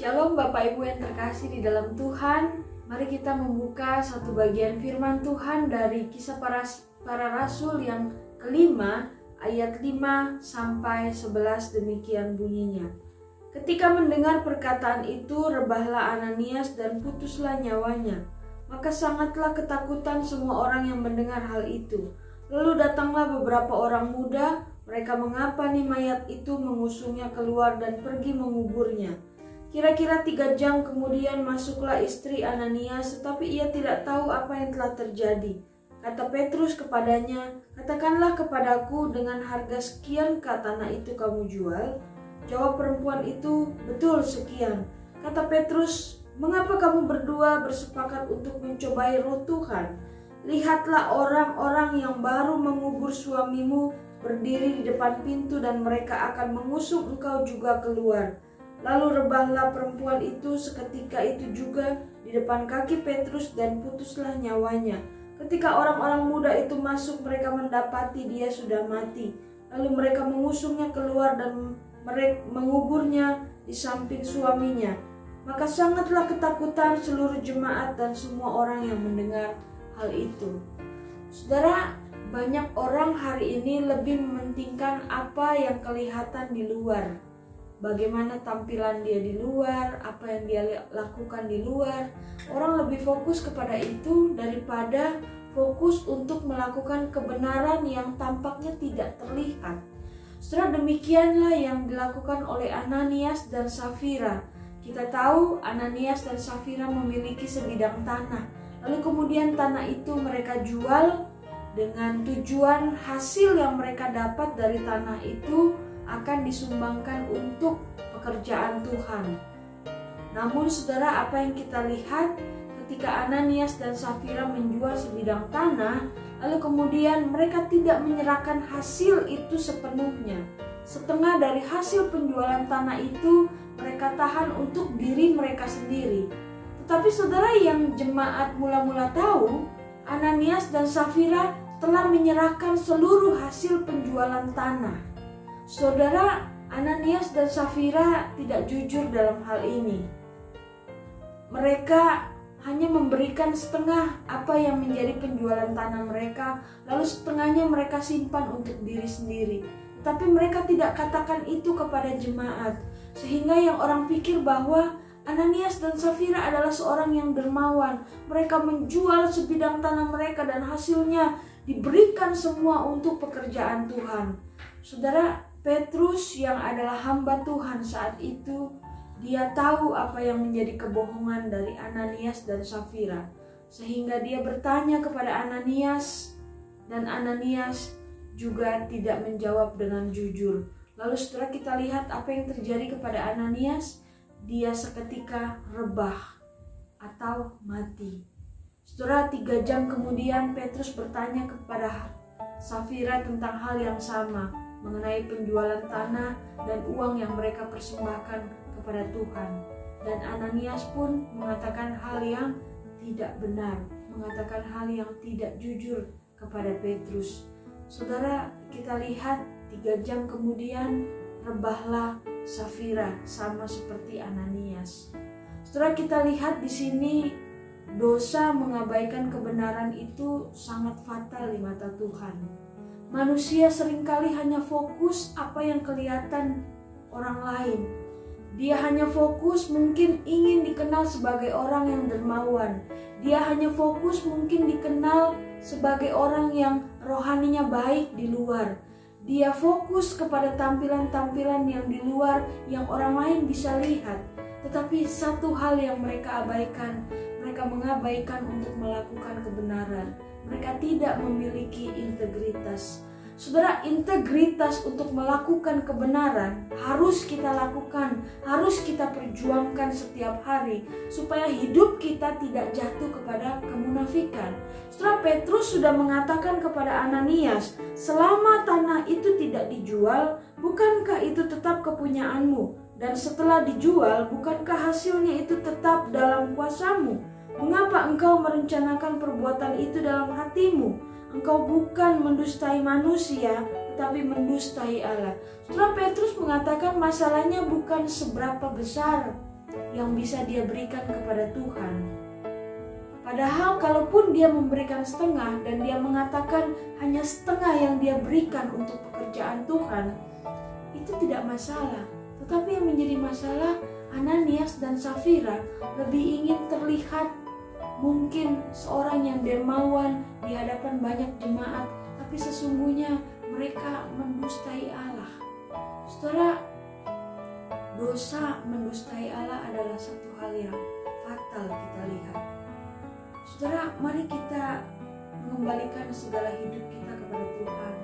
Bapak Ibu yang terkasih di dalam Tuhan, mari kita membuka satu bagian firman Tuhan dari kisah para, para rasul yang kelima ayat 5 sampai 11 demikian bunyinya. Ketika mendengar perkataan itu, rebahlah Ananias dan putuslah nyawanya. Maka sangatlah ketakutan semua orang yang mendengar hal itu. Lalu datanglah beberapa orang muda, mereka mengapani mayat itu, mengusungnya keluar dan pergi menguburnya. Kira-kira tiga jam kemudian masuklah istri Ananias, tetapi ia tidak tahu apa yang telah terjadi. Kata Petrus kepadanya, katakanlah kepadaku dengan harga sekian tanah itu kamu jual. Jawab perempuan itu, betul sekian. Kata Petrus, mengapa kamu berdua bersepakat untuk mencobai roh Tuhan? Lihatlah orang-orang yang baru mengubur suamimu berdiri di depan pintu dan mereka akan mengusung engkau juga keluar. Lalu rebahlah perempuan itu seketika itu juga di depan kaki Petrus dan putuslah nyawanya. Ketika orang-orang muda itu masuk, mereka mendapati dia sudah mati. Lalu mereka mengusungnya keluar dan menguburnya di samping suaminya. Maka sangatlah ketakutan seluruh jemaat dan semua orang yang mendengar hal itu. Saudara, banyak orang hari ini lebih mementingkan apa yang kelihatan di luar bagaimana tampilan dia di luar, apa yang dia lakukan di luar. Orang lebih fokus kepada itu daripada fokus untuk melakukan kebenaran yang tampaknya tidak terlihat. Setelah demikianlah yang dilakukan oleh Ananias dan Safira. Kita tahu Ananias dan Safira memiliki sebidang tanah. Lalu kemudian tanah itu mereka jual dengan tujuan hasil yang mereka dapat dari tanah itu akan disumbangkan untuk pekerjaan Tuhan. Namun saudara apa yang kita lihat ketika Ananias dan Safira menjual sebidang tanah, lalu kemudian mereka tidak menyerahkan hasil itu sepenuhnya. Setengah dari hasil penjualan tanah itu mereka tahan untuk diri mereka sendiri. Tetapi saudara yang jemaat mula-mula tahu, Ananias dan Safira telah menyerahkan seluruh hasil penjualan tanah. Saudara Ananias dan Safira tidak jujur dalam hal ini. Mereka hanya memberikan setengah apa yang menjadi penjualan tanah mereka, lalu setengahnya mereka simpan untuk diri sendiri. Tapi mereka tidak katakan itu kepada jemaat, sehingga yang orang pikir bahwa Ananias dan Safira adalah seorang yang dermawan. Mereka menjual sebidang tanah mereka dan hasilnya diberikan semua untuk pekerjaan Tuhan. Saudara, Petrus yang adalah hamba Tuhan saat itu, dia tahu apa yang menjadi kebohongan dari Ananias dan Safira. Sehingga dia bertanya kepada Ananias dan Ananias juga tidak menjawab dengan jujur. Lalu setelah kita lihat apa yang terjadi kepada Ananias, dia seketika rebah atau mati. Setelah tiga jam kemudian Petrus bertanya kepada Safira tentang hal yang sama mengenai penjualan tanah dan uang yang mereka persembahkan kepada Tuhan. Dan Ananias pun mengatakan hal yang tidak benar, mengatakan hal yang tidak jujur kepada Petrus. Saudara, kita lihat tiga jam kemudian rebahlah Safira sama seperti Ananias. Setelah kita lihat di sini dosa mengabaikan kebenaran itu sangat fatal di mata Tuhan Manusia sering kali hanya fokus apa yang kelihatan orang lain. Dia hanya fokus mungkin ingin dikenal sebagai orang yang dermawan. Dia hanya fokus mungkin dikenal sebagai orang yang rohaninya baik di luar. Dia fokus kepada tampilan-tampilan yang di luar yang orang lain bisa lihat. Tetapi satu hal yang mereka abaikan, mereka mengabaikan untuk melakukan kebenaran mereka tidak memiliki integritas. Saudara, integritas untuk melakukan kebenaran harus kita lakukan, harus kita perjuangkan setiap hari supaya hidup kita tidak jatuh kepada kemunafikan. Setelah Petrus sudah mengatakan kepada Ananias, selama tanah itu tidak dijual, bukankah itu tetap kepunyaanmu? Dan setelah dijual, bukankah hasilnya itu tetap dalam kuasamu? Mengapa engkau merencanakan perbuatan itu dalam hatimu? Engkau bukan mendustai manusia, tetapi mendustai Allah. Setelah Petrus mengatakan masalahnya bukan seberapa besar yang bisa dia berikan kepada Tuhan. Padahal kalaupun dia memberikan setengah dan dia mengatakan hanya setengah yang dia berikan untuk pekerjaan Tuhan, itu tidak masalah. Tetapi yang menjadi masalah Ananias dan Safira lebih ingin terlihat mungkin seorang yang dermawan di hadapan banyak jemaat, tapi sesungguhnya mereka mendustai Allah. Saudara, dosa mendustai Allah adalah satu hal yang fatal kita lihat. Saudara, mari kita mengembalikan segala hidup kita kepada Tuhan,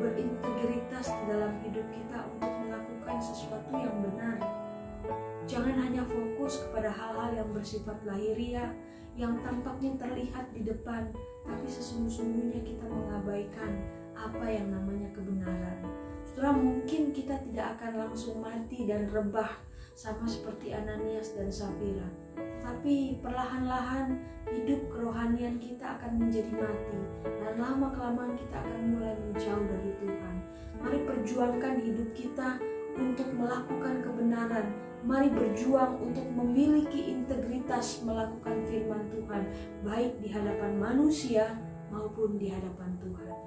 berintegritas di dalam hidup kita untuk melakukan sesuatu yang benar. Jangan hanya fokus kepada hal-hal yang bersifat lahiriah, yang tampaknya terlihat di depan, tapi sesungguhnya kita mengabaikan apa yang namanya kebenaran. Saudara mungkin kita tidak akan langsung mati dan rebah sama seperti Ananias dan Safira. Tapi perlahan-lahan hidup kerohanian kita akan menjadi mati dan lama kelamaan kita akan mulai menjauh dari Tuhan. Mari perjuangkan hidup kita untuk melakukan kebenaran. Mari berjuang untuk memiliki integritas melakukan firman Tuhan, baik di hadapan manusia maupun di hadapan Tuhan.